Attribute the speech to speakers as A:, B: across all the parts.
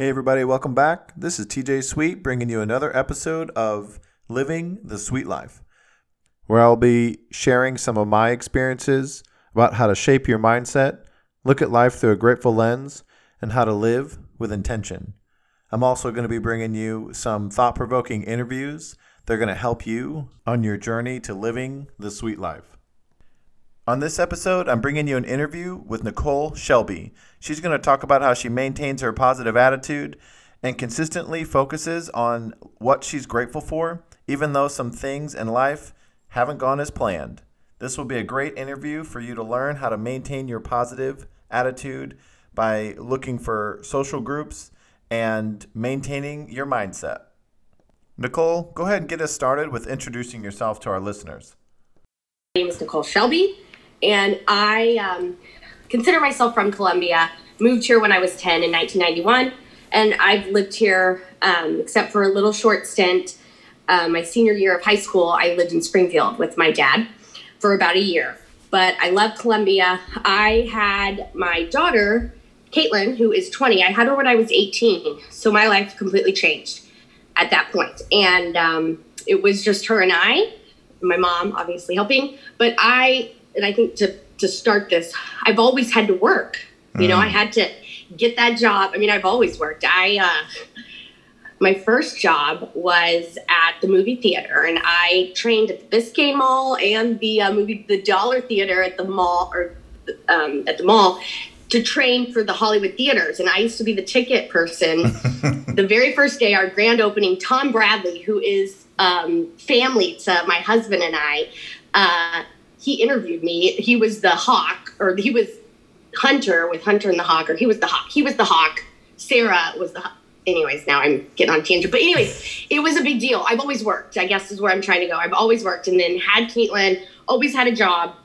A: Hey, everybody, welcome back. This is TJ Sweet bringing you another episode of Living the Sweet Life, where I'll be sharing some of my experiences about how to shape your mindset, look at life through a grateful lens, and how to live with intention. I'm also going to be bringing you some thought provoking interviews. They're going to help you on your journey to living the sweet life. On this episode, I'm bringing you an interview with Nicole Shelby. She's going to talk about how she maintains her positive attitude and consistently focuses on what she's grateful for, even though some things in life haven't gone as planned. This will be a great interview for you to learn how to maintain your positive attitude by looking for social groups and maintaining your mindset. Nicole, go ahead and get us started with introducing yourself to our listeners.
B: My name is Nicole Shelby and I um, consider myself from Columbia. Moved here when I was 10 in 1991, and I've lived here um, except for a little short stint. Uh, my senior year of high school, I lived in Springfield with my dad for about a year. But I love Columbia. I had my daughter, Caitlin, who is 20. I had her when I was 18, so my life completely changed at that point. And um, it was just her and I, my mom obviously helping, but I and I think to to start this, I've always had to work. You know, I mm. had to get that job. I mean, I've always worked. I uh, my first job was at the movie theater, and I trained at the Biscayne Mall and the uh, movie the Dollar Theater at the mall or um, at the mall to train for the Hollywood theaters. And I used to be the ticket person. the very first day, our grand opening, Tom Bradley, who is um, family to my husband and I. Uh, he interviewed me. He was the hawk, or he was Hunter with Hunter and the Hawk, or he was the hawk. He was the hawk. Sarah was the. Anyways, now I'm getting on tangent. But anyways, it was a big deal. I've always worked. I guess is where I'm trying to go. I've always worked, and then had Caitlin. Always had a job.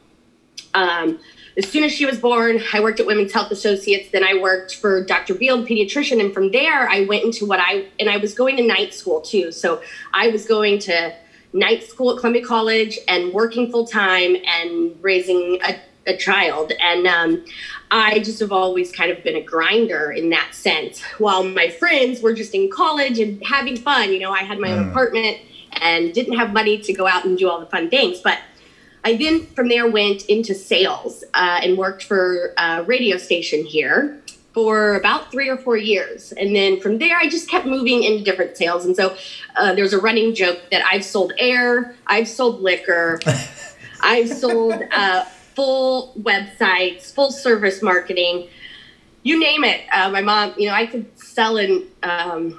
B: Um, as soon as she was born, I worked at Women's Health Associates. Then I worked for Dr. Beal, pediatrician, and from there I went into what I and I was going to night school too. So I was going to night school at Columbia College and working full time and raising a, a child. And um, I just have always kind of been a grinder in that sense. While my friends were just in college and having fun, you know, I had my mm. own apartment and didn't have money to go out and do all the fun things. But I then from there went into sales uh, and worked for a radio station here for about three or four years. And then from there, I just kept moving into different sales. And so uh, there's a running joke that I've sold air, I've sold liquor, I've sold uh, full websites, full service marketing, you name it. Uh, my mom, you know, I could sell in. Um,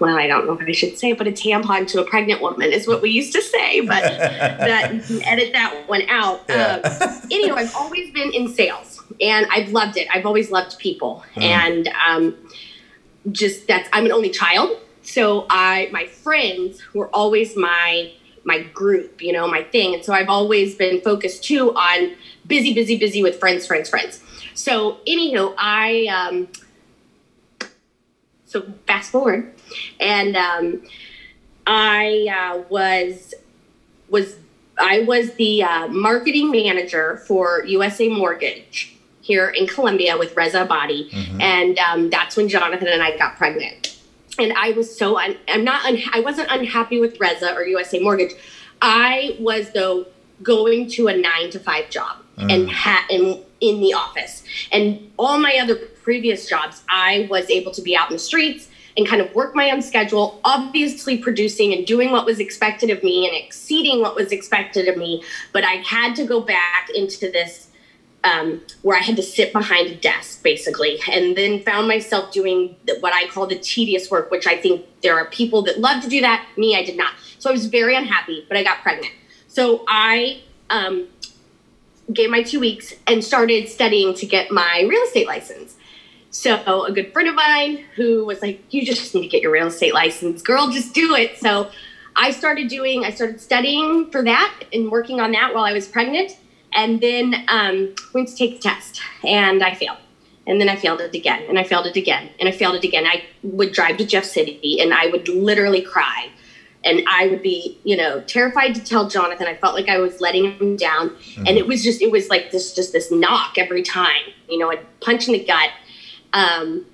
B: well, I don't know if I should say, but a tampon to a pregnant woman is what we used to say. But that edit that one out. Yeah. Um, anyway, I've always been in sales and I've loved it. I've always loved people, mm. and um, just that's I'm an only child, so I my friends were always my my group, you know, my thing, and so I've always been focused too on busy, busy, busy with friends, friends, friends. So anywho, I um, so fast forward, and um, I uh, was was I was the uh, marketing manager for USA Mortgage here in Columbia with Reza Abadi. Mm-hmm. And um, that's when Jonathan and I got pregnant. And I was so, un- I'm not, un- I wasn't unhappy with Reza or USA Mortgage. I was, though, going to a nine to five job mm. and ha- in, in the office. And all my other previous jobs, I was able to be out in the streets and kind of work my own schedule, obviously producing and doing what was expected of me and exceeding what was expected of me. But I had to go back into this um, where I had to sit behind a desk basically, and then found myself doing what I call the tedious work, which I think there are people that love to do that. Me, I did not. So I was very unhappy, but I got pregnant. So I um, gave my two weeks and started studying to get my real estate license. So a good friend of mine who was like, "You just need to get your real estate license, girl. Just do it." So I started doing. I started studying for that and working on that while I was pregnant and then um, went to take the test and I failed. And then I failed it again and I failed it again and I failed it again. I would drive to Jeff City and I would literally cry. And I would be, you know, terrified to tell Jonathan. I felt like I was letting him down. Mm-hmm. And it was just, it was like this, just this knock every time, you know, a punch in the gut. Um,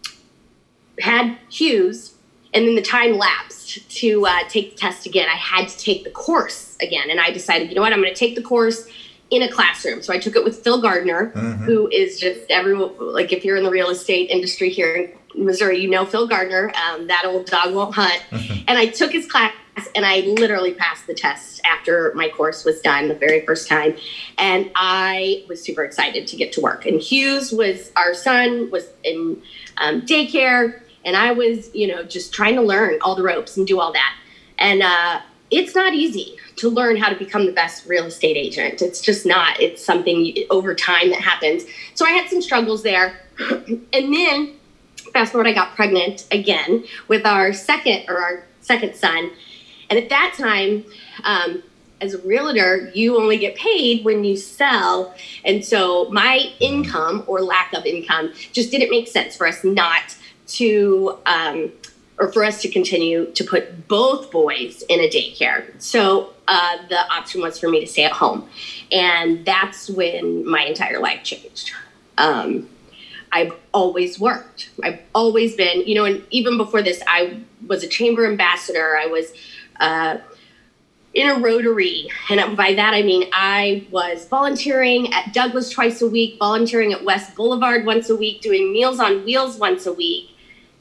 B: had Hughes, and then the time lapsed to uh, take the test again. I had to take the course again, and I decided, you know what, I'm going to take the course in a classroom. So I took it with Phil Gardner, mm-hmm. who is just everyone. Like if you're in the real estate industry here in Missouri, you know Phil Gardner. Um, that old dog won't hunt. and I took his class, and I literally passed the test after my course was done the very first time, and I was super excited to get to work. And Hughes was our son was in um, daycare, and I was you know just trying to learn all the ropes and do all that. And uh, it's not easy to learn how to become the best real estate agent. It's just not. It's something over time that happens. So I had some struggles there. and then fast forward, I got pregnant again with our second or our second son. And at that time, um, as a realtor, you only get paid when you sell. And so my income or lack of income just didn't make sense for us not to um, or for us to continue to put both boys in a daycare. So uh, the option was for me to stay at home. And that's when my entire life changed. Um, I've always worked. I've always been, you know, and even before this, I was a chamber ambassador. I was uh, in a Rotary. And by that, I mean I was volunteering at Douglas twice a week, volunteering at West Boulevard once a week, doing Meals on Wheels once a week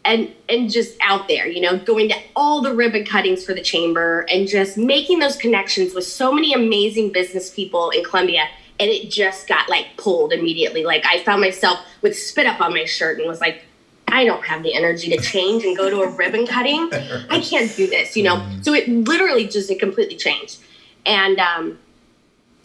B: and and just out there you know going to all the ribbon cuttings for the chamber and just making those connections with so many amazing business people in columbia. And it just got like pulled immediately. Like i found myself with spit up on my shirt and was like i don't have the energy to change and go to a ribbon cutting. I can't do this you know? Mm-hmm. so it literally just it completely changed. And um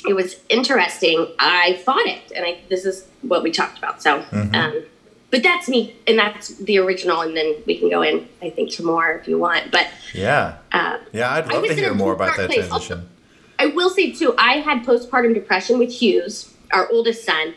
B: it was interesting. I fought it. And i this is what we talked about. So mm-hmm. um but that's me and that's the original and then we can go in i think to more if you want but
A: yeah uh, yeah i'd love to hear more about that place. transition
B: i will say too i had postpartum depression with hughes our oldest son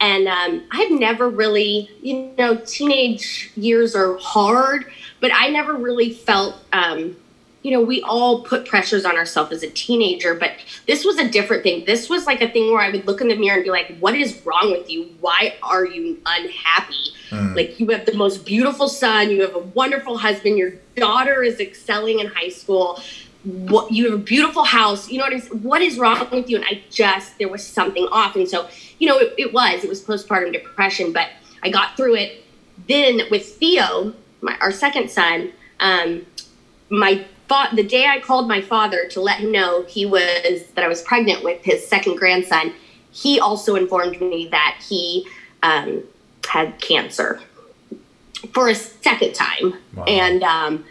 B: and um, i've never really you know teenage years are hard but i never really felt um, you know, we all put pressures on ourselves as a teenager, but this was a different thing. This was like a thing where I would look in the mirror and be like, what is wrong with you? Why are you unhappy? Mm. Like, you have the most beautiful son, you have a wonderful husband, your daughter is excelling in high school. What, you have a beautiful house, you know what I'm saying? What is wrong with you? And I just, there was something off. And so, you know, it, it was, it was postpartum depression, but I got through it. Then with Theo, my, our second son, um, my the day I called my father to let him know he was that I was pregnant with his second grandson, he also informed me that he um, had cancer for a second time, wow. and um,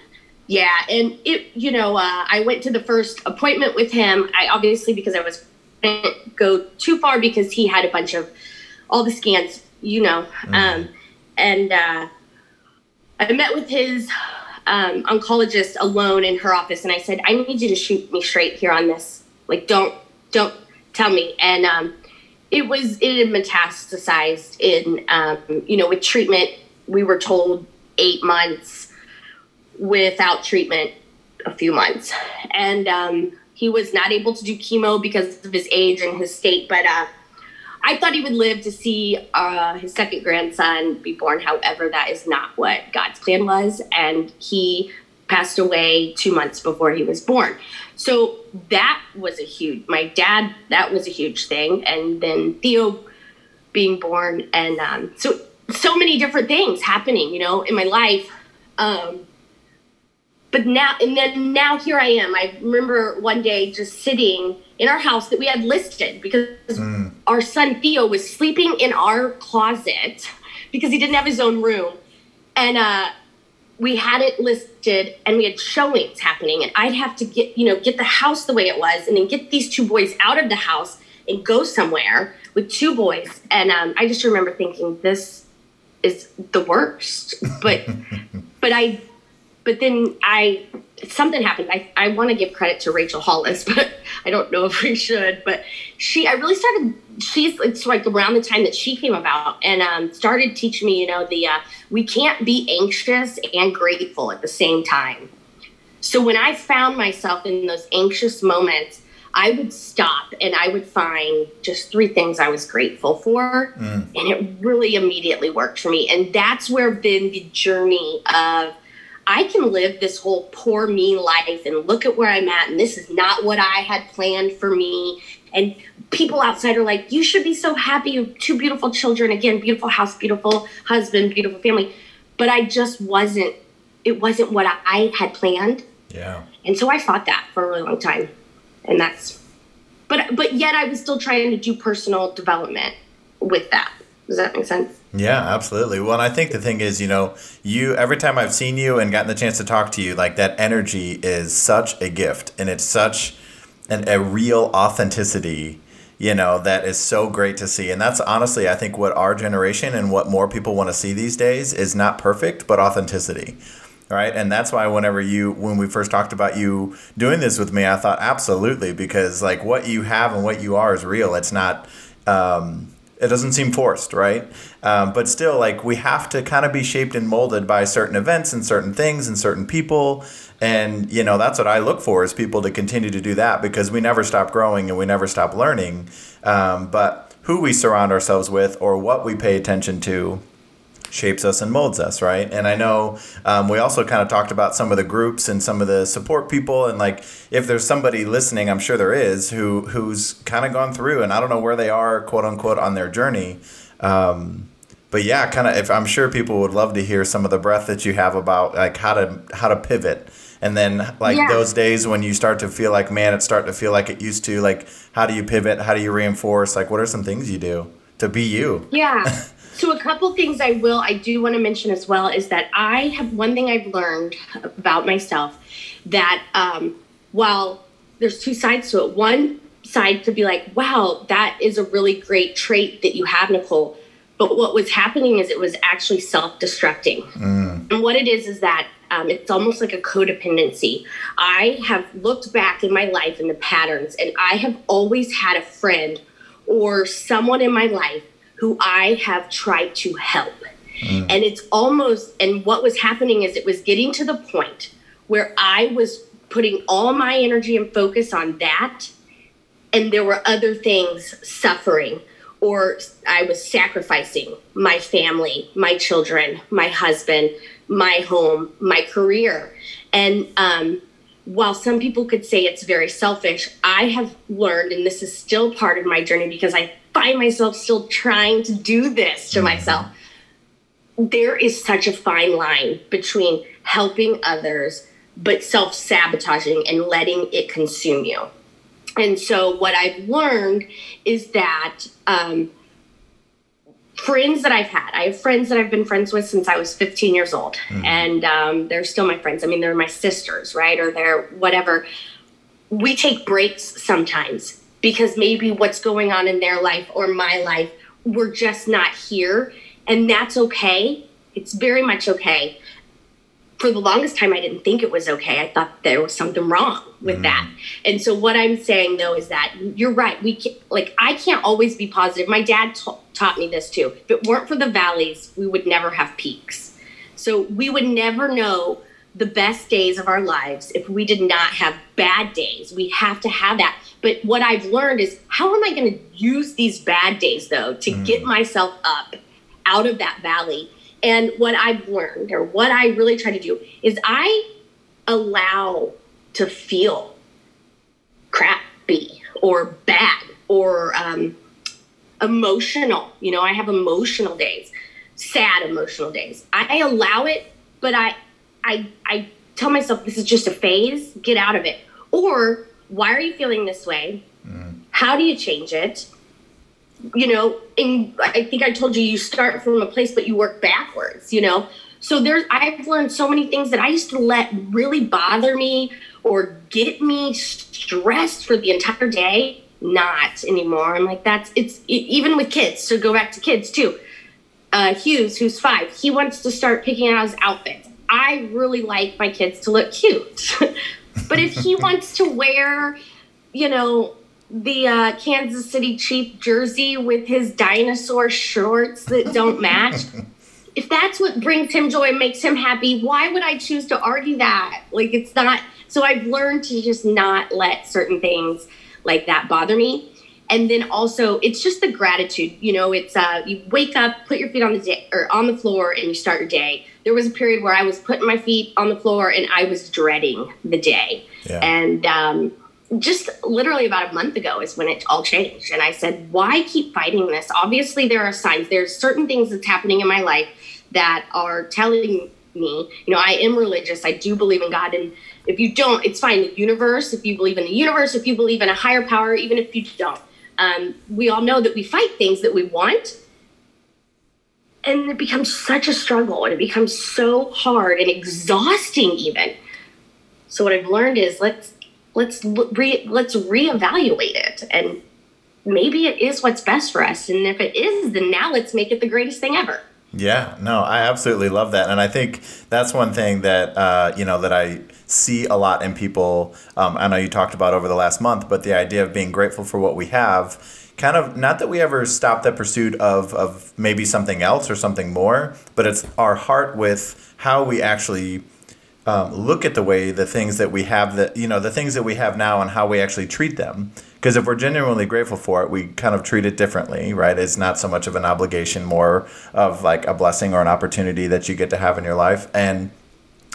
B: yeah, and it you know uh, I went to the first appointment with him. I obviously because I was didn't go too far because he had a bunch of all the scans, you know, mm. um, and uh, I met with his um, oncologist alone in her office, and I said, "I need you to shoot me straight here on this. Like, don't don't tell me." And um, it was it had metastasized in um, you know with treatment. We were told eight months without treatment, a few months, and um, he was not able to do chemo because of his age and his state, but. Uh, I thought he would live to see uh, his second grandson be born. However, that is not what God's plan was. And he passed away two months before he was born. So that was a huge, my dad, that was a huge thing. And then Theo being born. And um, so, so many different things happening, you know, in my life. Um, but now, and then now here I am. I remember one day just sitting in our house that we had listed because mm. our son Theo was sleeping in our closet because he didn't have his own room. And uh, we had it listed and we had showings happening and I'd have to get, you know, get the house the way it was and then get these two boys out of the house and go somewhere with two boys. And um, I just remember thinking this is the worst. But but I but then I something happened. I, I want to give credit to Rachel Hollis, but I don't know if we should. But she, I really started. She's it's like around the time that she came about and um, started teaching me. You know, the uh, we can't be anxious and grateful at the same time. So when I found myself in those anxious moments, I would stop and I would find just three things I was grateful for. Mm. And it really immediately worked for me. And that's where been the journey of I can live this whole poor me life and look at where I'm at. And this is not what I had planned for me. And people outside are like, you should be so happy. You have two beautiful children. Again, beautiful house, beautiful husband, beautiful family. But I just wasn't, it wasn't what I had planned.
A: Yeah.
B: And so I fought that for a really long time and that's but but yet I was still trying to do personal development with that. Does that make sense?
A: Yeah, absolutely. Well, and I think the thing is, you know, you every time I've seen you and gotten the chance to talk to you, like that energy is such a gift, and it's such an, a real authenticity, you know, that is so great to see. And that's honestly, I think, what our generation and what more people want to see these days is not perfect, but authenticity right and that's why whenever you when we first talked about you doing this with me i thought absolutely because like what you have and what you are is real it's not um, it doesn't seem forced right? Um, but still like we have to kind of be shaped and molded by certain events and certain things and certain people. And you know that's what i look for is people to continue to do that because we never stop growing and we never stop learning. Um, but who we surround ourselves with or what we pay attention to shapes us and molds us, right? And I know um, we also kind of talked about some of the groups and some of the support people, and like if there's somebody listening, I'm sure there is who who's kind of gone through, and I don't know where they are, quote unquote, on their journey. Um, but yeah, kind of. If I'm sure people would love to hear some of the breath that you have about like how to how to pivot, and then like yeah. those days when you start to feel like man, it's starting to feel like it used to. Like how do you pivot? How do you reinforce? Like what are some things you do to be you?
B: Yeah. So a couple things I will I do want to mention as well is that I have one thing I've learned about myself that um, while there's two sides to it. One side could be like, wow, that is a really great trait that you have, Nicole. But what was happening is it was actually self-destructing. Mm. And what it is is that um, it's almost like a codependency. I have looked back in my life and the patterns, and I have always had a friend or someone in my life who I have tried to help. Mm. And it's almost, and what was happening is it was getting to the point where I was putting all my energy and focus on that. And there were other things suffering, or I was sacrificing my family, my children, my husband, my home, my career. And um, while some people could say it's very selfish, I have learned, and this is still part of my journey because I find myself still trying to do this to mm-hmm. myself. There is such a fine line between helping others but self sabotaging and letting it consume you. And so, what I've learned is that um, friends that I've had, I have friends that I've been friends with since I was 15 years old, mm. and um, they're still my friends. I mean, they're my sisters, right? Or they're whatever. We take breaks sometimes because maybe what's going on in their life or my life, we're just not here. And that's okay. It's very much okay. For the longest time, I didn't think it was okay. I thought there was something wrong with mm. that. And so, what I'm saying though is that you're right. We can, like I can't always be positive. My dad t- taught me this too. If it weren't for the valleys, we would never have peaks. So we would never know the best days of our lives if we did not have bad days. We have to have that. But what I've learned is how am I going to use these bad days though to mm. get myself up out of that valley? And what I've learned or what I really try to do is I allow to feel crappy or bad or um, emotional. You know, I have emotional days, sad emotional days. I allow it, but I, I, I tell myself this is just a phase. Get out of it. Or why are you feeling this way? Mm. How do you change it? You know, and I think I told you you start from a place, but you work backwards, you know? So there's I've learned so many things that I used to let really bother me or get me stressed for the entire day. Not anymore. I'm like, that's it's even with kids. So go back to kids too. Uh, Hughes, who's five, he wants to start picking out his outfits. I really like my kids to look cute. But if he wants to wear, you know, the uh, Kansas City Chief jersey with his dinosaur shorts that don't match, if that's what brings him joy and makes him happy, why would I choose to argue that? Like, it's not. So I've learned to just not let certain things like that bother me. And then also, it's just the gratitude. You know, it's uh, you wake up, put your feet on the day or on the floor, and you start your day. There was a period where I was putting my feet on the floor and I was dreading the day.
A: Yeah.
B: And um, just literally about a month ago is when it all changed. And I said, why keep fighting this? Obviously, there are signs. There's certain things that's happening in my life that are telling me, you know, I am religious. I do believe in God. And if you don't, it's fine. The universe, if you believe in the universe, if you believe in a higher power, even if you don't, um, we all know that we fight things that we want. And it becomes such a struggle and it becomes so hard and exhausting, even. So, what I've learned is let's let's re, let's reevaluate it and maybe it is what's best for us and if it is then now let's make it the greatest thing ever
A: yeah no i absolutely love that and i think that's one thing that uh, you know that i see a lot in people um, i know you talked about over the last month but the idea of being grateful for what we have kind of not that we ever stop the pursuit of, of maybe something else or something more but it's our heart with how we actually um, look at the way the things that we have that you know the things that we have now and how we actually treat them. Because if we're genuinely grateful for it we kind of treat it differently right? It's not so much of an obligation more of like a blessing or an opportunity that you get to have in your life. And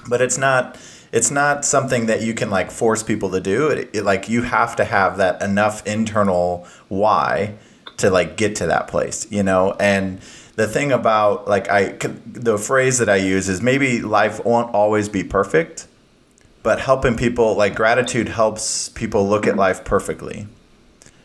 A: but it's not it's not something that you can like force people to do it, it like you have to have that enough internal why to like get to that place you know and the thing about like I the phrase that I use is maybe life won't always be perfect, but helping people like gratitude helps people look at life perfectly.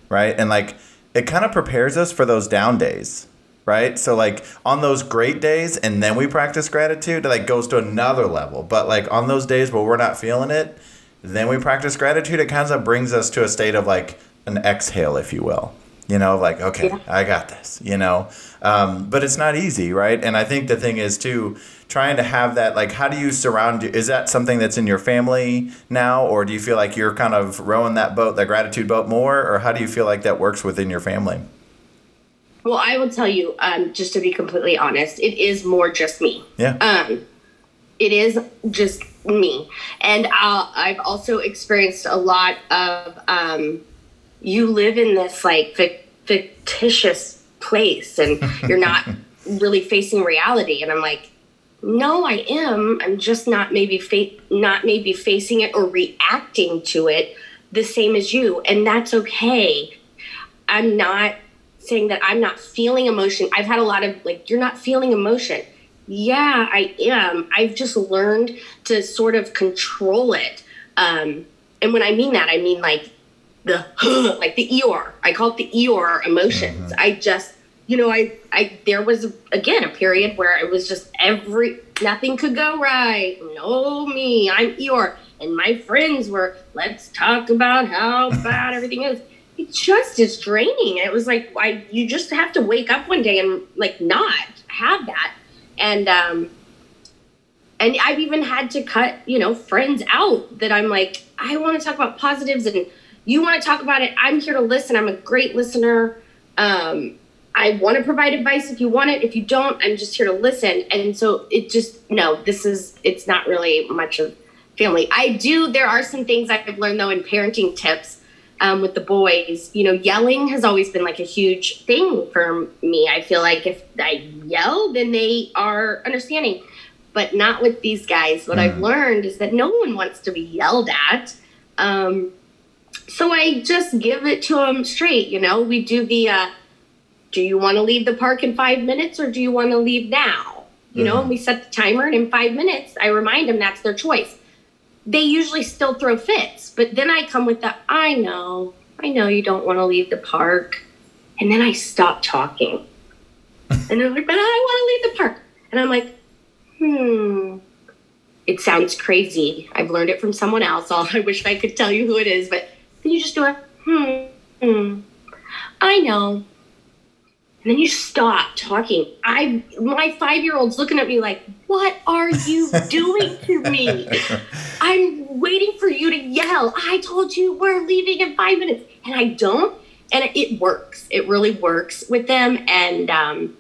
A: Right? And like it kind of prepares us for those down days. Right? So like on those great days and then we practice gratitude, it like goes to another level. But like on those days where we're not feeling it, then we practice gratitude, it kind of brings us to a state of like an exhale, if you will you know like okay yeah. i got this you know um, but it's not easy right and i think the thing is too trying to have that like how do you surround you is that something that's in your family now or do you feel like you're kind of rowing that boat that gratitude boat more or how do you feel like that works within your family
B: well i will tell you um, just to be completely honest it is more just me.
A: Yeah.
B: Um, it is just me. And uh, i've also experienced a lot of um, you live in this like fictitious place and you're not really facing reality. And i'm like no i am. I'm just not maybe fa- not maybe facing it or reacting to it the same as you. And that's okay. I'm not saying that i'm not feeling emotion i've had a lot of like you're not feeling emotion yeah i am i've just learned to sort of control it um, and when i mean that i mean like the like the Eeyore. I call it the Eeyore emotions. Mm-hmm. I just you know, I I there was again a period where it was just every nothing could go right. No me, I'm Eeyore. And my friends were, let's talk about how bad everything is. It just is draining. It was like I you just have to wake up one day and like not have that. And um and I've even had to cut, you know, friends out that I'm like, I want to talk about positives and you want to talk about it, I'm here to listen. I'm a great listener. Um, I want to provide advice if you want it. If you don't, I'm just here to listen. And so it just, no, this is, it's not really much of family. I do, there are some things I've learned though in parenting tips um, with the boys. You know, yelling has always been like a huge thing for me. I feel like if I yell, then they are understanding, but not with these guys. What mm. I've learned is that no one wants to be yelled at. Um, so I just give it to them straight. You know, we do the, uh, do you want to leave the park in five minutes or do you want to leave now? You mm-hmm. know, and we set the timer, and in five minutes, I remind them that's their choice. They usually still throw fits, but then I come with the, I know, I know you don't want to leave the park. And then I stop talking. and they're like, but I want to leave the park. And I'm like, hmm, it sounds crazy. I've learned it from someone else. All I wish I could tell you who it is, but then you just do a hmm, hmm. I know. And then you stop talking. I my five year old's looking at me like, what are you doing to me? I'm waiting for you to yell. I told you we're leaving in five minutes. And I don't. And it works. It really works with them. And um,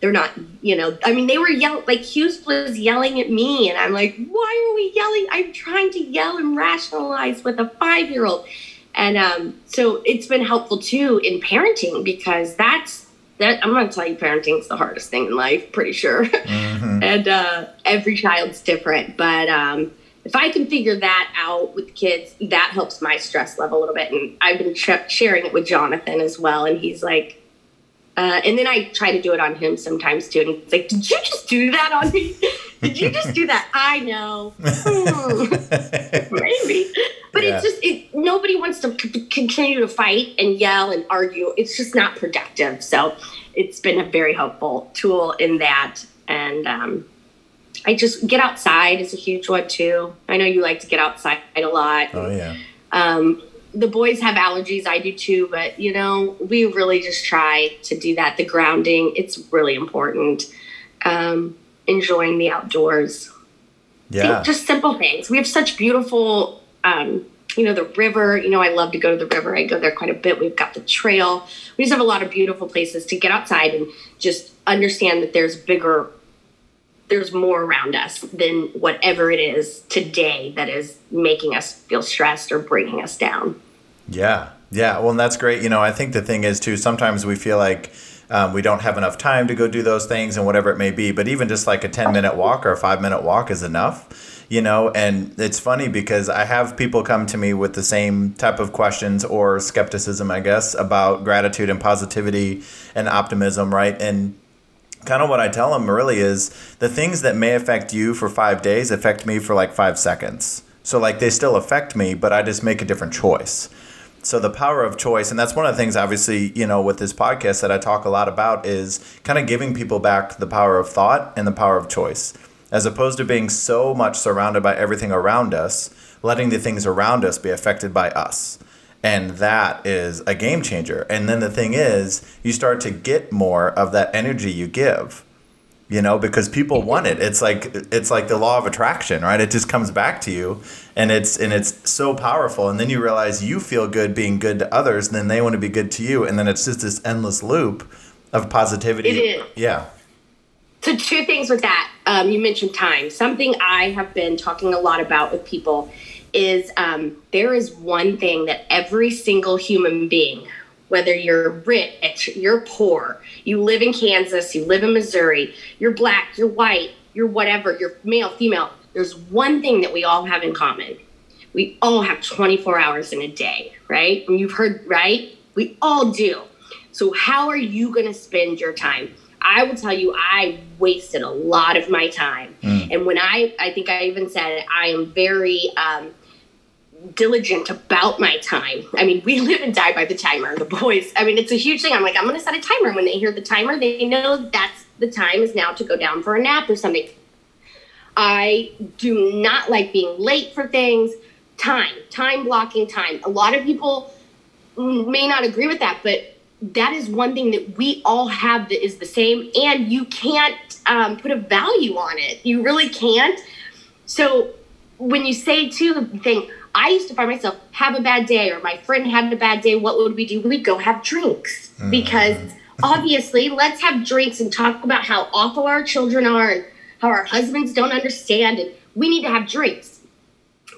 B: they're not, you know, I mean, they were yelling, like Hughes was yelling at me. And I'm like, why are we yelling? I'm trying to yell and rationalize with a five year old And um, so it's been helpful too in parenting because that's that I'm going to tell you, parenting is the hardest thing in life, pretty sure. Mm-hmm. and uh, every child's different, but um, if I can figure that out with kids, that helps my stress level a little bit. And I've been ch- sharing it with Jonathan as well, and he's like, uh, and then I try to do it on him sometimes too. And he's like, Did you just do that on me? Did you just do that? I know. Hmm. Maybe. But yeah. it's just, it, nobody wants to c- continue to fight and yell and argue. It's just not productive. So it's been a very helpful tool in that. And um, I just get outside is a huge one too. I know you like to get outside a lot.
A: Oh, yeah.
B: Um, the boys have allergies. I do too but you know we really just try to do that. The grounding it's really important. Um, enjoying the outdoors.
A: Yeah.
B: Just simple things. We have such beautiful um, you know the river. You know i love to go to the river. I go there quite a bit. We've got the trail. We just have a lot of beautiful places to get outside and just understand that there's bigger there's more around us than whatever it is today that is making us feel stressed or bringing us down.
A: Yeah. Yeah. Well, and that's great. You know, I think the thing is, too, sometimes we feel like um, we don't have enough time to go do those things and whatever it may be. But even just like a 10 minute walk or a five minute walk is enough, you know. And it's funny because I have people come to me with the same type of questions or skepticism, I guess, about gratitude and positivity and optimism, right? And kind of what I tell them really is the things that may affect you for five days affect me for like five seconds. So, like, they still affect me, but I just make a different choice. So, the power of choice, and that's one of the things, obviously, you know, with this podcast that I talk a lot about is kind of giving people back the power of thought and the power of choice. As opposed to being so much surrounded by everything around us, letting the things around us be affected by us and that is a game changer. And then the thing is you start to get more of that energy you give you know because people want it. It's like it's like the law of attraction right? It just comes back to you and it's and it's so powerful. And then you realize you feel good being good to others and then they want to be good to you. And then it's just this endless loop of positivity.
B: It is.
A: Yeah.
B: So two things with that. Um, you mentioned time. Something i have been talking a lot about with people is um, there is one thing that every single human being, whether you're rich, you're poor, you live in Kansas, you live in Missouri, you're black, you're white, you're whatever, you're male, female, there's one thing that we all have in common. We all have 24 hours in a day, right? And you've heard, right? We all do. So, how are you going to spend your time? I will tell you, I wasted a lot of my time. Mm. And when I, I think I even said it, I am very, um, diligent about my time. I mean, we live and die by the timer. The boys, I mean, it's a huge thing. I'm like, I'm going to set a timer. When they hear the timer, they know that's the time is now to go down for a nap or something. I do not like being late for things. Time, time blocking time. A lot of people may not agree with that, but that is one thing that we all have that is the same, and you can't um, put a value on it. You really can't. So when you say too the thing, I used to find myself have a bad day or my friend had a bad day. What would we do? We'd go have drinks mm. because obviously let's have drinks and talk about how awful our children are and how our husbands don't understand and we need to have drinks.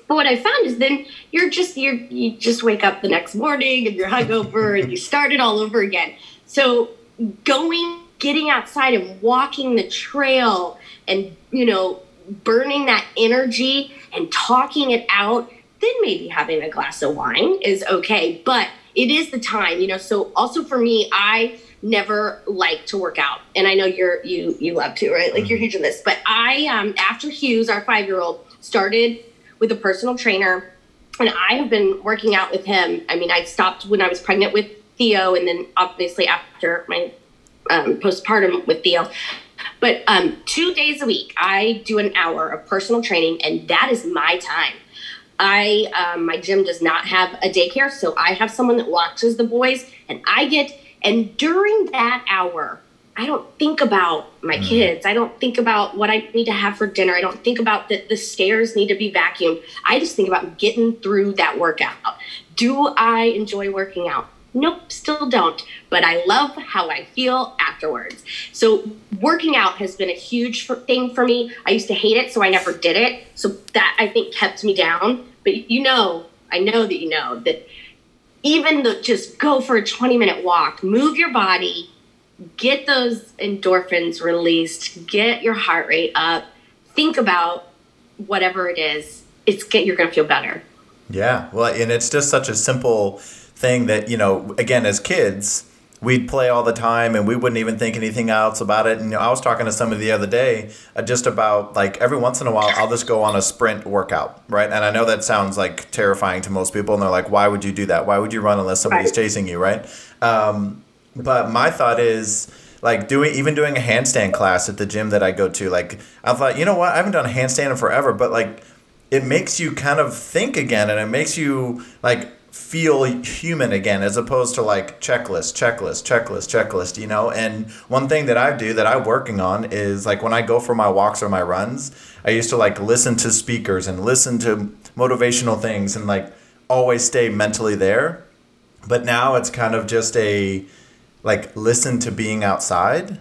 B: But what I found is then you're just you you just wake up the next morning and you're hungover and you start it all over again. So going getting outside and walking the trail and you know burning that energy and talking it out then maybe having a glass of wine is okay. But it is the time, you know. So also for me, I never like to work out, and I know you're you you love to, right? Like you're mm-hmm. huge in this. But I um after Hughes, our five year old, started with a personal trainer, and I have been working out with him. I mean, I stopped when I was pregnant with Theo, and then obviously after my um, postpartum with Theo. But um, two days a week, I do an hour of personal training, and that is my time. I um, my gym does not have a daycare, so I have someone that watches the boys, and I get and during that hour, I don't think about my mm. kids. I don't think about what I need to have for dinner. I don't think about that the stairs need to be vacuumed. I just think about getting through that workout. Do I enjoy working out? Nope, still don't. But I love how I feel afterwards. So, working out has been a huge thing for me. I used to hate it, so I never did it. So, that I think kept me down. But you know, I know that you know that even the just go for a 20 minute walk, move your body, get those endorphins released, get your heart rate up, think about whatever it is, it's get you're going to feel better.
A: Yeah. Well, and it's just such a simple thing that, you know, again as kids, we'd play all the time and we wouldn't even think anything else about it. And you know, I was talking to somebody the other day uh, just about like every once in a while I'll just go on a sprint workout, right? And I know that sounds like terrifying to most people, and they're like, "Why would you do that? Why would you run unless somebody's chasing you?" Right? Um, but my thought is like doing even doing a handstand class at the gym that I go to. Like I thought, you know what? I haven't done a handstand in forever, but like it makes you kind of think again, and it makes you like feel human again as opposed to like checklist checklist checklist checklist you know? And one thing that i do that i'm working on is like when i go for my walks or my runs i used to like listen to speakers and listen to motivational things and like always stay mentally there. But now it's kind of just a like listen to being outside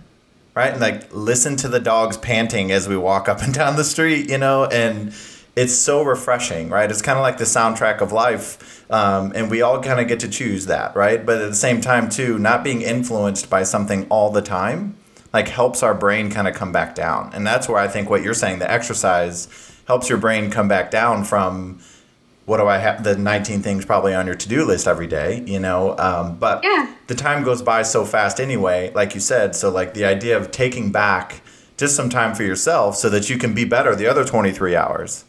A: right? And like listen to the dogs panting as we walk up and down the street you know? And it's so refreshing, right? It's kind of like the soundtrack of life, um, and we all kind of get to choose that, right? But at the same time, too, not being influenced by something all the time, like helps our brain kind of come back down, and that's where I think what you're saying, the exercise helps your brain come back down from what do I have the 19 things probably on your to-do list every day, you know? Um, but yeah. the time goes by so fast anyway, like you said. So like the idea of taking back just some time for yourself so that you can be better the other 23 hours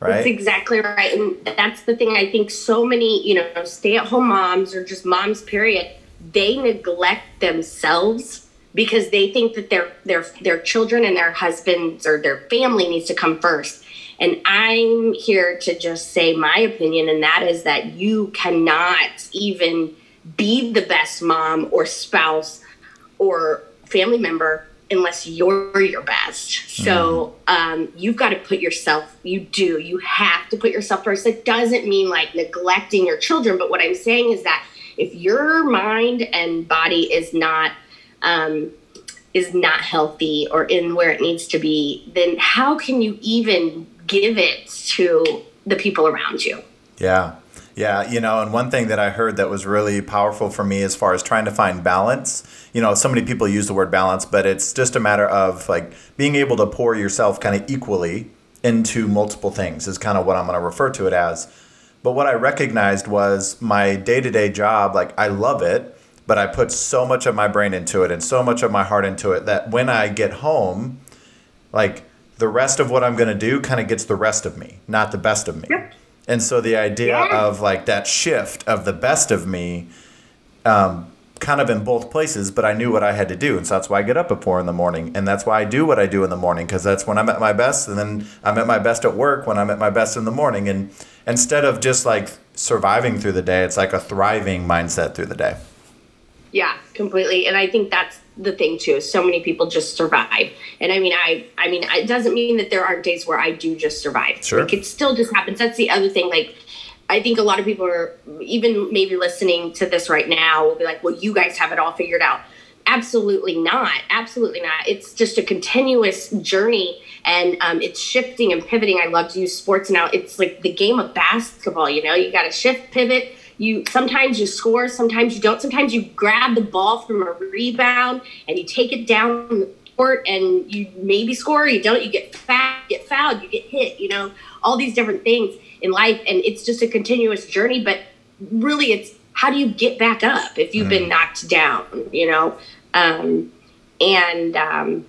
A: right?
B: That's exactly right. And that's the thing I think so many, you know, stay at home moms or just moms, period, they neglect themselves because they think that their their their children and their husbands or their family needs to come first. And I'm here to just say my opinion, and that is that you cannot even be the best mom or spouse or family member unless you're your best. So mm. um, you've got to put yourself, you do, you have to put yourself first. That doesn't mean like neglecting your children, but what I'm saying is that if your mind and body is not, um, is not healthy or in where it needs to be, then how can you even give it to the people around you?
A: Yeah. Yeah, you know, and one thing that I heard that was really powerful for me as far as trying to find balance, you know, so many people use the word balance, but it's just a matter of like being able to pour yourself kind of equally into multiple things is kind of what I'm going to refer to it as. But what I recognized was my day-to-day job, like I love it, but I put so much of my brain into it and so much of my heart into it that when I get home, like the rest of what I'm going to do kind of gets the rest of me, not the best of me. Yep. And so the idea yeah. of like that shift of the best of me, um, kind of in both places, but I knew what I had to do. And so that's why I get up at four in the morning. And that's why I do what I do in the morning, because that's when I'm at my best. And then I'm at my best at work when I'm at my best in the morning. And instead of just like surviving through the day, it's like a thriving mindset through the day.
B: Yeah, completely. And I think that's the thing too. So many people just survive. And I mean, I, I mean, it doesn't mean that there aren't days where I do just survive.
A: Sure.
B: Like it still just happens. That's the other thing. Like, I think a lot of people are even maybe listening to this right now will be like, well, you guys have it all figured out. Absolutely not. Absolutely not. It's just a continuous journey and um, it's shifting and pivoting. I love to use sports now. It's like the game of basketball, you know, you got to shift, pivot, you sometimes you score, sometimes you don't. Sometimes you grab the ball from a rebound and you take it down the court and you maybe score, you don't, you get fouled, get fouled, you get hit, you know, all these different things in life. And it's just a continuous journey, but really it's how do you get back up if you've mm. been knocked down, you know? Um, and um,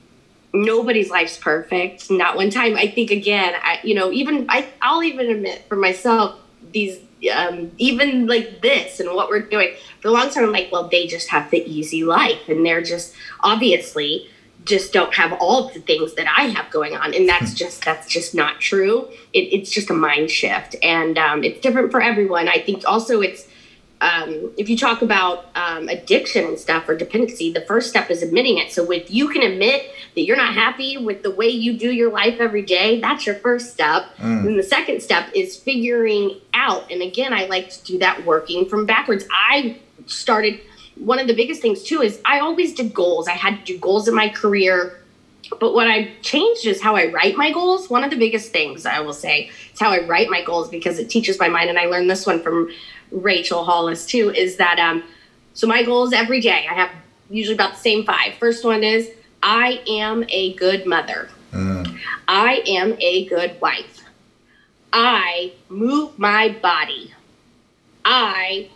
B: nobody's life's perfect. Not one time. I think again, I, you know, even I, I'll even admit for myself, these um, even like this and what we're doing. For a long time i'm like well they just have the easy life and they're just obviously just don't have all of the things that i have going on and that's just that's just not true. It, it's just a mind shift and um, it's different for everyone. I think also it's um, if you talk about um, addiction and stuff or dependency, the first step is admitting it. So if you can admit that you're not happy with the way you do your life every day, that's your first step. Mm. And the second step is figuring out. And again, I like to do that working from backwards. I started one of the biggest things too is I always did goals. I had to do goals in my career. But what I changed is how I write my goals. One of the biggest things I will say is how I write my goals because it teaches my mind. And I learned this one from Rachel Hollis too, is that um, so my goals every day. I have usually about the same five. First one is I am a good mother. Mm. I am a good wife. I move my body. I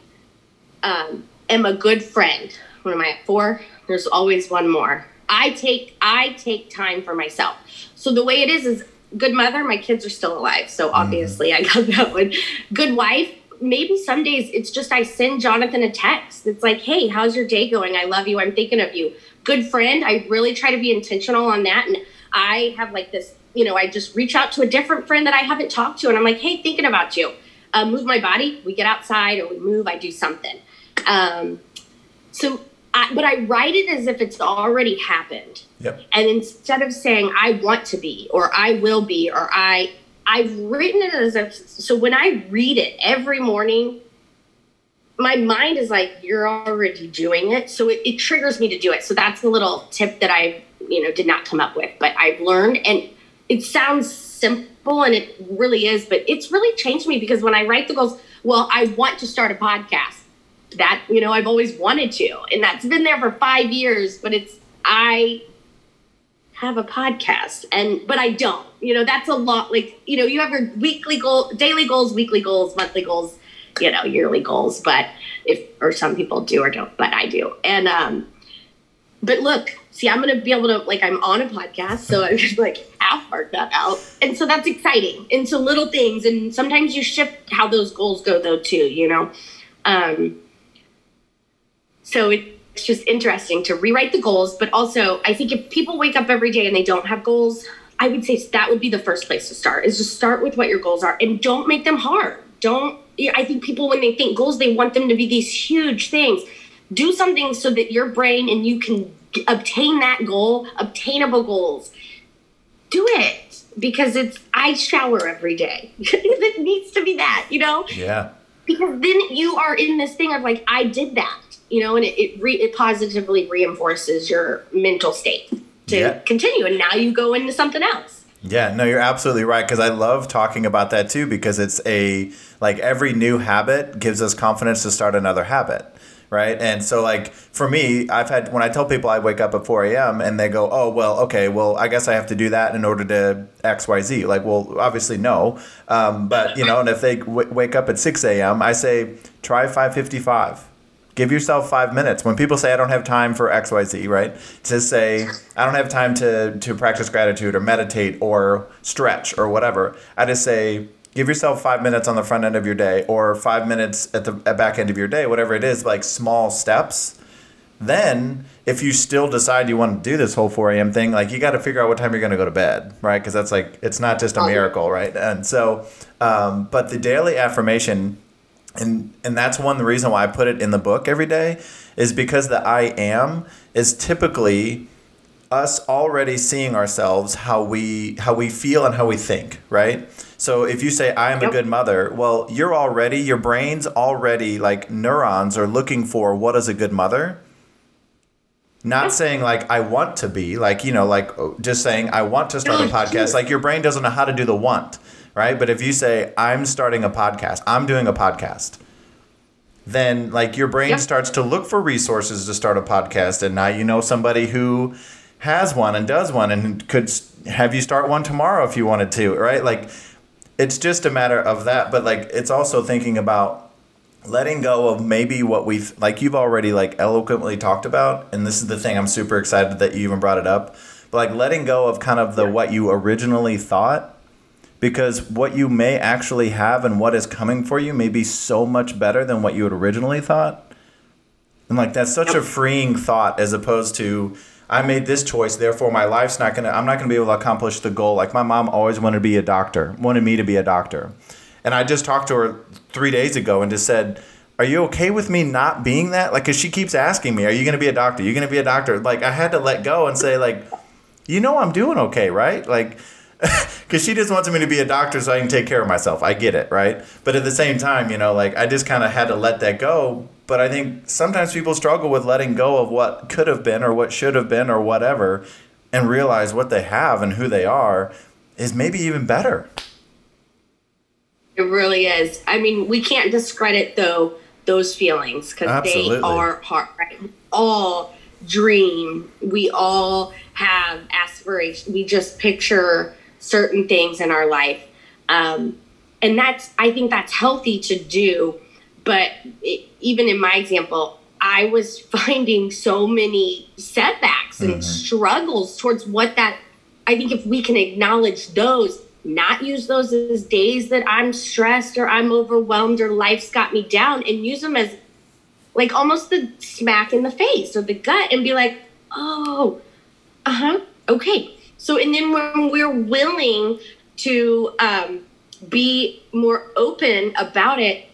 B: um, am a good friend. What am I at four? There's always one more. I take I take time for myself. So the way it is is good mother. My kids are still alive, so mm-hmm. obviously mm. I got that one. Good wife. Maybe some days it's just I send Jonathan a text. It's like, hey, how's your day going? I love you. I'm thinking of you. Good friend. I really try to be intentional on that, and I have like this. You know, I just reach out to a different friend that I haven't talked to, and I'm like, hey, thinking about you. Uh, move my body. We get outside or we move. I do something. Um, so I, but I write it as if it's already happened.
A: Yep.
B: And instead of saying I want to be or I will be or I I've written it as if so when I read it every morning, my mind is like, you're already doing it. So it, it triggers me to do it. So that's the little tip that I, you know, did not come up with, but I've learned and it sounds simple and it really is, but it's really changed me because when I write the goals, well, I want to start a podcast that you know I've always wanted to, and that's been there for five years. But it's I have a podcast, and but I don't. You know, that's a lot. Like you know, you have your weekly goal, daily goals, weekly goals, monthly goals, you know, yearly goals. But if or some people do or don't, but I do. And um, but look, see, I'm gonna be able to like I'm on a podcast, so I just like half part that out, and so that's exciting. And so little things, and sometimes you shift how those goals go though too. You know. Um, so it's just interesting to rewrite the goals, but also I think if people wake up every day and they don't have goals, I would say that would be the first place to start is just start with what your goals are and don't make them hard. Don't I think people when they think goals they want them to be these huge things. Do something so that your brain and you can obtain that goal, obtainable goals. Do it because it's I shower every day. it needs to be that, you know?
A: Yeah.
B: Because then you are in this thing of like I did that you know, and it it, re, it positively reinforces your mental state to yeah. continue. And now you go into something else.
A: Yeah, no, you're absolutely right because I love talking about that too because it's a like every new habit gives us confidence to start another habit right? And so, like for me, I've had when I tell people I wake up at four a.m. and they go, "Oh, well, okay, well, I guess I have to do that in order to X, Y, Z." Like, well, obviously no, um, but you know, and if they w- wake up at six a.m., I say try five fifty-five Give yourself five minutes. When people say I don't have time for XYZ, right? To say I don't have time to, to practice gratitude or meditate or stretch or whatever. I just say give yourself five minutes on the front end of your day or five minutes at the at back end of your day, whatever it is, like small steps. Then, if you still decide you want to do this whole 4 a.m. thing, like you got to figure out what time you're going to go to bed, right? Because that's like, it's not just a oh, miracle, right? And so, um, but the daily affirmation and and that's one the reason why I put it in the book every day is because the I am is typically us already seeing ourselves how we how we feel and how we think, right? So if you say I am yep. a good mother, well, you're already your brain's already like neurons are looking for what is a good mother. Not saying like I want to be, like you know, like just saying I want to start a podcast. Like your brain doesn't know how to do the want right? But if you say, I'm starting a podcast, I'm doing a podcast, then like your brain yep. starts to look for resources to start a podcast. And now you know somebody who has one and does one and could have you start one tomorrow if you wanted to, right? Like it's just a matter of that. But like it's also thinking about letting go of maybe what we've like you've already like eloquently talked about and this is the thing i'm super excited that you even brought it up but like letting go of kind of the what you originally thought because what you may actually have and what is coming for you may be so much better than what you had originally thought. And like that's such a freeing thought as opposed to I made this choice, therefore my life's not gonna I'm not gonna be able to accomplish the goal. Like my mom always wanted to be a doctor, wanted me to be a doctor. And I just talked to her three days ago and just said, Are you okay with me not being that? Like, cause she keeps asking me, Are you gonna be a doctor? You're you gonna be a doctor? Like I had to let go and say, like, you know I'm doing okay, right? Like because she just wants me to be a doctor so I can take care of myself. I get it, right? But at the same time, you know, like I just kind of had to let that go. But I think sometimes people struggle with letting go of what could have been or what should have been or whatever and realize what they have and who they are is maybe even better.
B: It really is. I mean, we can't discredit though those feelings because they are hard. Right? We all dream. We all have aspirations. We just picture certain things in our life, um, and that's. I think that's healthy to do. But it, even in my example, I was finding so many setbacks and struggles towards what that. I think if we can acknowledge those, not use those as days that I'm stressed or I'm overwhelmed or life's got me down, and use them as like almost the smack in the face or the gut, and be like, oh, uh huh, okay. So, and then when we're willing to um, be more open about it,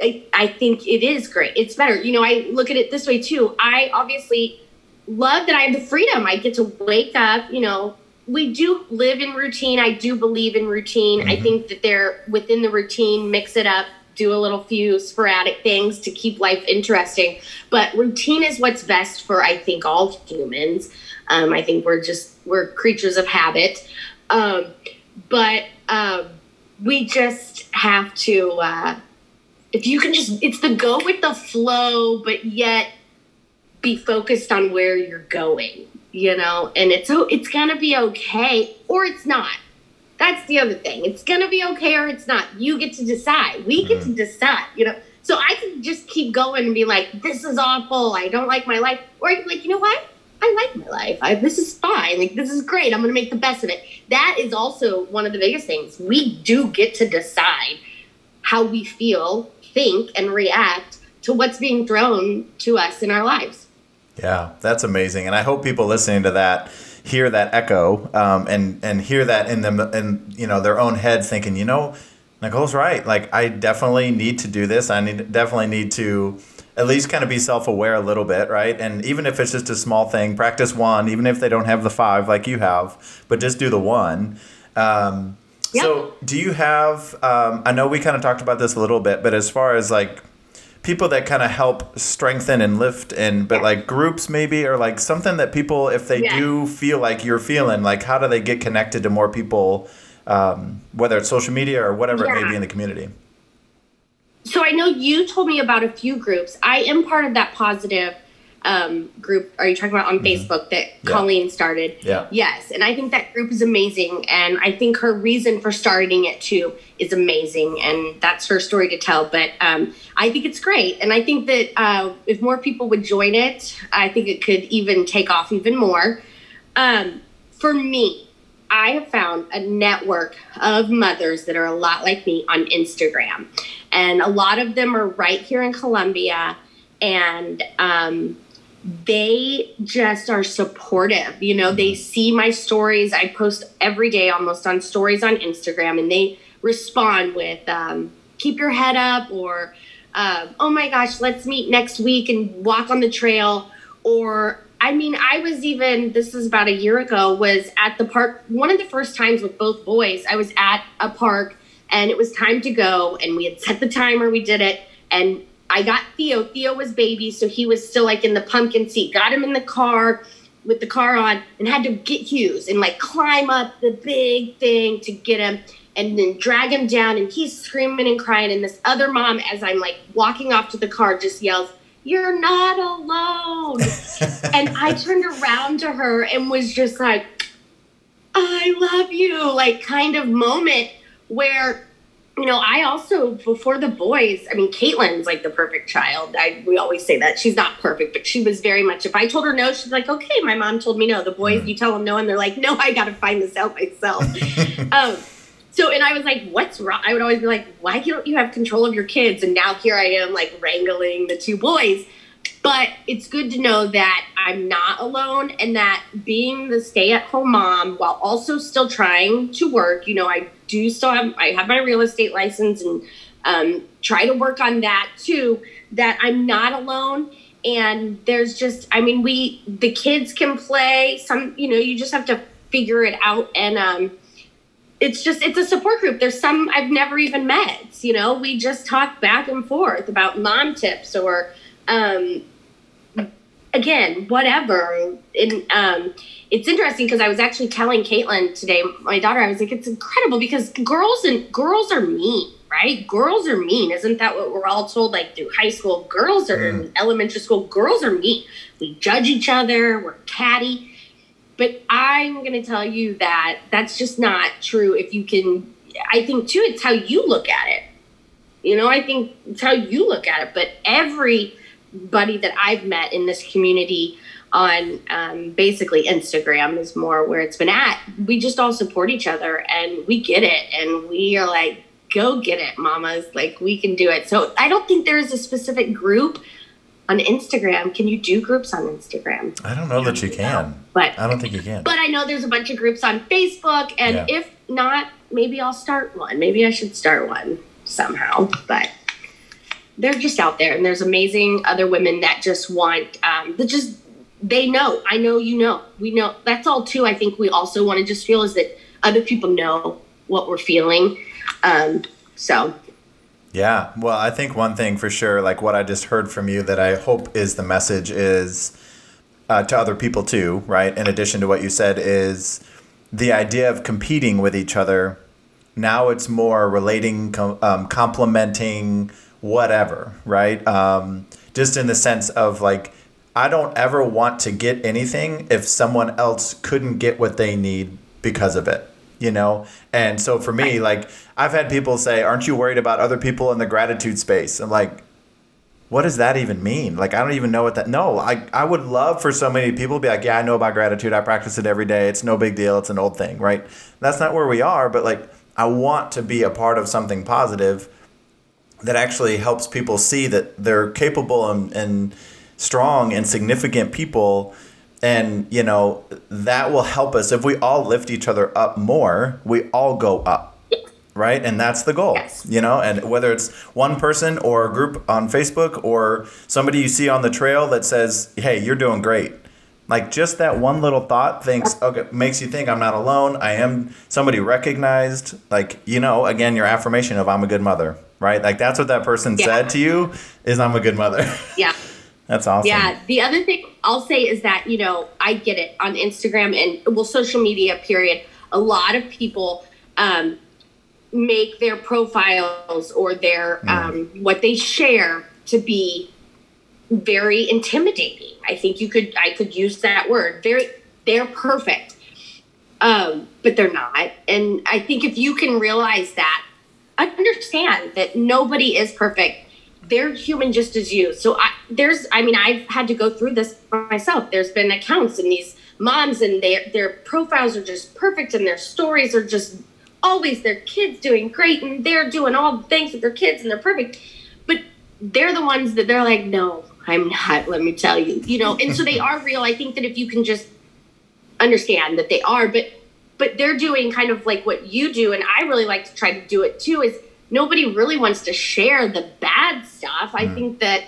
B: I, I think it is great. It's better. You know, I look at it this way too. I obviously love that I have the freedom. I get to wake up, you know, we do live in routine. I do believe in routine. I think that they're within the routine, mix it up, do a little few sporadic things to keep life interesting. But routine is what's best for, I think, all humans. Um, I think we're just, we're creatures of habit. Um, but um, we just have to, uh, if you can just, it's the go with the flow, but yet be focused on where you're going, you know, and it's oh, it's gonna be okay or it's not. That's the other thing. It's gonna be okay or it's not. You get to decide. We get to decide, you know. So I can just keep going and be like, this is awful. I don't like my life. Or I can be like, you know what? I like my life. I, this is fine. Like this is great. I'm gonna make the best of it. That is also one of the biggest things. We do get to decide how we feel, think, and react to what's being thrown to us in our lives.
A: Yeah, that's amazing, and I hope people listening to that hear that echo um, and and hear that in them in you know their own head, thinking, you know, Nicole's right. Like I definitely need to do this. I need definitely need to at least kind of be self aware a little bit, right? And even if it's just a small thing, practice one. Even if they don't have the five like you have, but just do the one. Um,
B: Yep.
A: So, do you have? Um, I know we kind of talked about this a little bit, but as far as like people that kind of help strengthen and lift and but like groups maybe or like something that people if they
B: Yeah.
A: do feel like you're feeling like how do they get connected to more people um, whether it's social media or whatever it may be in the community
B: So I know you told me about a few groups. I am part of that positive um, group. Are you talking about on Facebook that
A: Yeah.
B: Colleen started?
A: Yeah.
B: Yes, and I think that group is amazing, and I think her reason for starting it too is amazing, and that's her story to tell. But um, I think it's great, and I think that uh, if more people would join it, I think it could even take off even more. Um, for me, I have found a network of mothers that are a lot like me on Instagram. And a lot of them are right here in Columbia. And um, they just are supportive. You know, they see my stories. I post every day almost on stories on Instagram, and they respond with, um, keep your head up, or, uh, oh my gosh, let's meet next week and walk on the trail. Or, I mean, I was even, this is about a year ago, was at the park. One of the first times with both boys, I was at a park and it was time to go, and we had set the timer, we did it. And I got Theo. Theo was baby, so he was still like in the pumpkin seat. Got him in the car with the car on and had to get Hughes and like climb up the big thing to get him and then drag him down. And he's screaming and crying. And this other mom, as I'm like walking off to the car, just yells, You're not alone. and I turned around to her and was just like, I love you, like kind of moment where, you know, I also before the boys, I mean, Caitlin's like the perfect child. I we always say that she's not perfect, but she was very much. If I told her no, she's like, okay, my mom told me no. The boys, you tell them no, and they're like, no, I got to find this out myself. um, so, and I was like, what's wrong? I would always be like, why don't you have control of your kids? And now here I am, like wrangling the two boys. But it's good to know that I'm not alone and that being the stay at home mom while also still trying to work, you know, I do still have, I have my real estate license and um, try to work on that too, that I'm not alone. And there's just, I mean, we, the kids can play some, you know, you just have to figure it out. And, um, it's just it's a support group there's some i've never even met you know we just talk back and forth about mom tips or um again whatever and um it's interesting because i was actually telling caitlin today my daughter i was like it's incredible because girls and girls are mean right? Girls are mean. Isn't that what we're all told? Like through high school, girls are in elementary school, girls are mean. We judge each other, we're catty. But I'm going to tell you that that's just not true. If you can, I think too, it's how you look at it. You know, I think it's how you look at it. But everybody that I've met in this community, on um, basically Instagram is more where it's been at. We just all support each other and we get it and we are like, go get it, mamas. Like we can do it. So I don't think there's a specific group on Instagram. Can you do groups on Instagram?
A: I don't know that you can.
B: But
A: I don't think you can.
B: But I know there's a bunch of groups on Facebook and
A: Yeah.
B: if not, maybe I'll start one. Maybe I should start one somehow. But they're just out there and there's amazing other women that just want um that just they know i know you know we know that's all too i think we also want to just feel is that other people know what we're feeling um so
A: Yeah. Well, I think one thing for sure, like what I just heard from you, that I hope is the message is uh, to other people too, right? In addition to what you said, is the idea of competing with each other. Now it's more relating, com- um, complementing, whatever, right? Um, just in the sense of like, I don't ever want to get anything if someone else couldn't get what they need because of it, you know? And so for me, like, I've had people say, Aren't you worried about other people in the gratitude space? I'm like, what does that even mean? Like, I don't even know what that. No, I, I would love for so many people to be like, yeah, I know about gratitude. I practice it every day. It's no big deal. It's an old thing, right? That's not where we are. But like, I want to be a part of something positive that actually helps people see that they're capable and, and strong and significant people. And, you know, that will help us. If we all lift each other up more, we all go up right? And that's the goal,
B: Yes.
A: you know. And whether it's one person or a group on Facebook or somebody you see on the trail that says, "Hey, you're doing great," like just that one little thought thinks, okay, makes you think I'm not alone. I am somebody recognized. Like you know, again, your affirmation of I'm a good mother, right? Like that's what that person
B: Yeah.
A: said to you is I'm a good mother.
B: yeah
A: that's awesome.
B: Yeah. The other thing I'll say is that, you know, I get it on Instagram and, well, social media, period. A lot of people um, make their profiles or their, um, what they share to be very intimidating. I think you could, I could use that word. Very, they're perfect. Um, but they're not. And I think if you can realize that, understand that nobody is perfect they're human just as you. So I, there's, I mean, I've had to go through this myself. There's been accounts and these moms and their their profiles are just perfect and their stories are just always their kids doing great and they're doing all the things with their kids and they're perfect. But they're the ones that they're like, no, I'm not. Let me tell you, you know. And so they are real. I think that if you can just understand that they are, but but they're doing kind of like what you do, and I really like to try to do it too. Is nobody really wants to share the bad stuff. I think that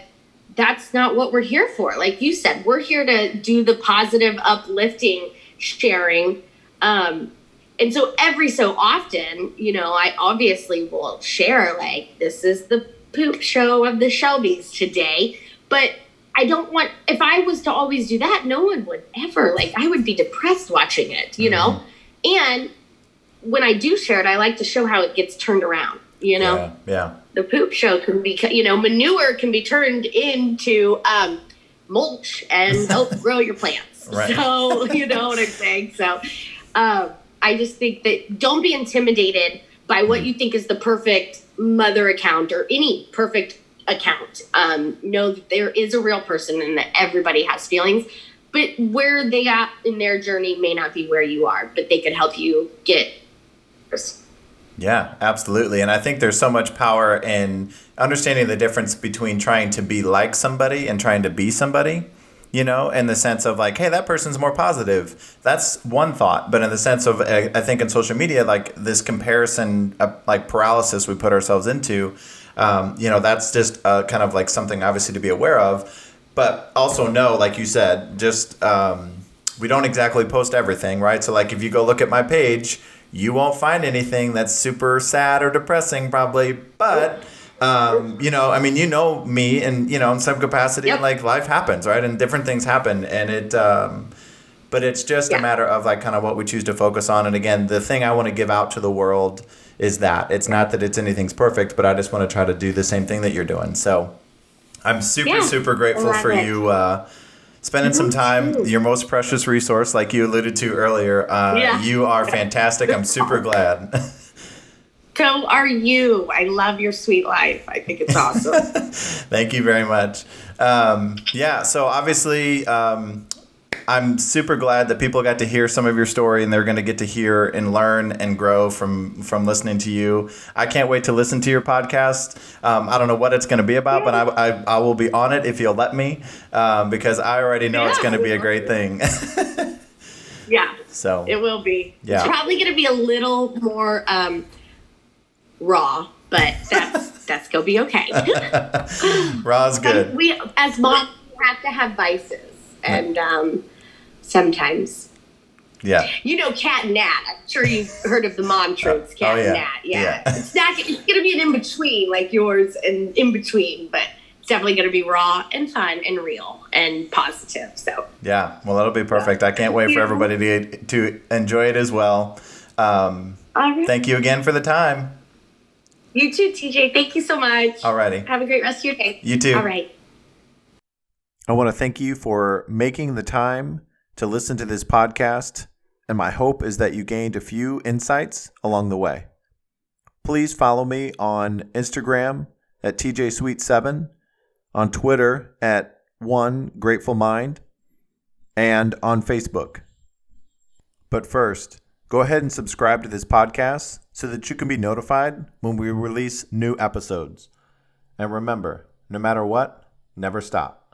B: that's not what we're here for. Like you said, we're here to do the positive, uplifting, sharing. Um, and so every so often, you know, I obviously will share like this is the poop show of the Shelbys today, but I don't want if I was to always do that, no one would ever like I would be depressed watching it, you know? And when I do share it, I like to show how it gets turned around, you know?
A: yeah, yeah.
B: the poop show can be you know manure can be turned into um, mulch and help grow your plants
A: Right.
B: so you know what i'm saying so um, i just think that don't be intimidated by what you think is the perfect mother account or any perfect account um, know that there is a real person and that everybody has feelings but where they at in their journey may not be where you are but they could help you get
A: Yeah, absolutely. And I think there's so much power in understanding the difference between trying to be like somebody and trying to be somebody, you know, in the sense of like, hey, that person's more positive. That's one thought. But in the sense of, I I think in social media, like this comparison, uh, like paralysis we put ourselves into, um, you know, that's just uh, kind of like something obviously to be aware of. But also know, like you said, just um, we don't exactly post everything, right? So like if you go look at my page, you won't find anything that's super sad or depressing probably, but um, you know, I mean, you know me and you know, in some capacity
B: Yep.
A: like life happens, right? And different things happen and it um but it's just a matter of like kind of what we choose to focus on. And again, the thing I want to give out to the world is that it's not that it's anything's perfect, but I just want to try to do the same thing that you're doing. So I'm super,
B: Yeah,
A: super grateful for
B: it.
A: you uh, spending some time. Your most precious resource, like you alluded to earlier. Uh,
B: Yeah.
A: You are fantastic. I'm super glad.
B: So are you. I love your sweet life. I think it's awesome.
A: Thank you very much. Um, yeah, so obviously, um, I'm super glad that people got to hear some of your story, and they're going to get to hear and learn and grow from from listening to you. I can't wait to listen to your podcast. Um, I don't know what it's going to be about, but I, I, I will be on it if you'll let me, um, because I already know it's going to be a great thing.
B: yeah,
A: so
B: it will be.
A: Yeah.
B: It's probably going to be a little more um, raw, but that's that's going to be okay.
A: raw's good.
B: we, as moms, we have to have vices, and um, sometimes,
A: Yeah.
B: you know, cat and nat. I'm sure you've heard of the mom truths,
A: Oh,
B: cat
A: yeah.
B: and nat. Yeah,
A: Yeah.
B: it's not. It's going to be an in between, like yours, and in between, but. It's definitely going to be raw and fun and real and positive. So
A: Yeah. Well, that'll be perfect. I can't wait for everybody to to enjoy it as well. Um,
B: All right.
A: thank you again for the time.
B: You too, TJ. Thank you so much.
A: Alrighty.
B: Have a great rest of your day.
A: You too.
B: All right.
A: I want to thank you for making the time to listen to this podcast, and my hope is that you gained a few insights along the way. Please follow me on Instagram at TJSweet7, on Twitter at One Grateful Mind, and on Facebook. But first, go ahead and subscribe to this podcast so that you can be notified when we release new episodes. And remember, no matter what, never stop.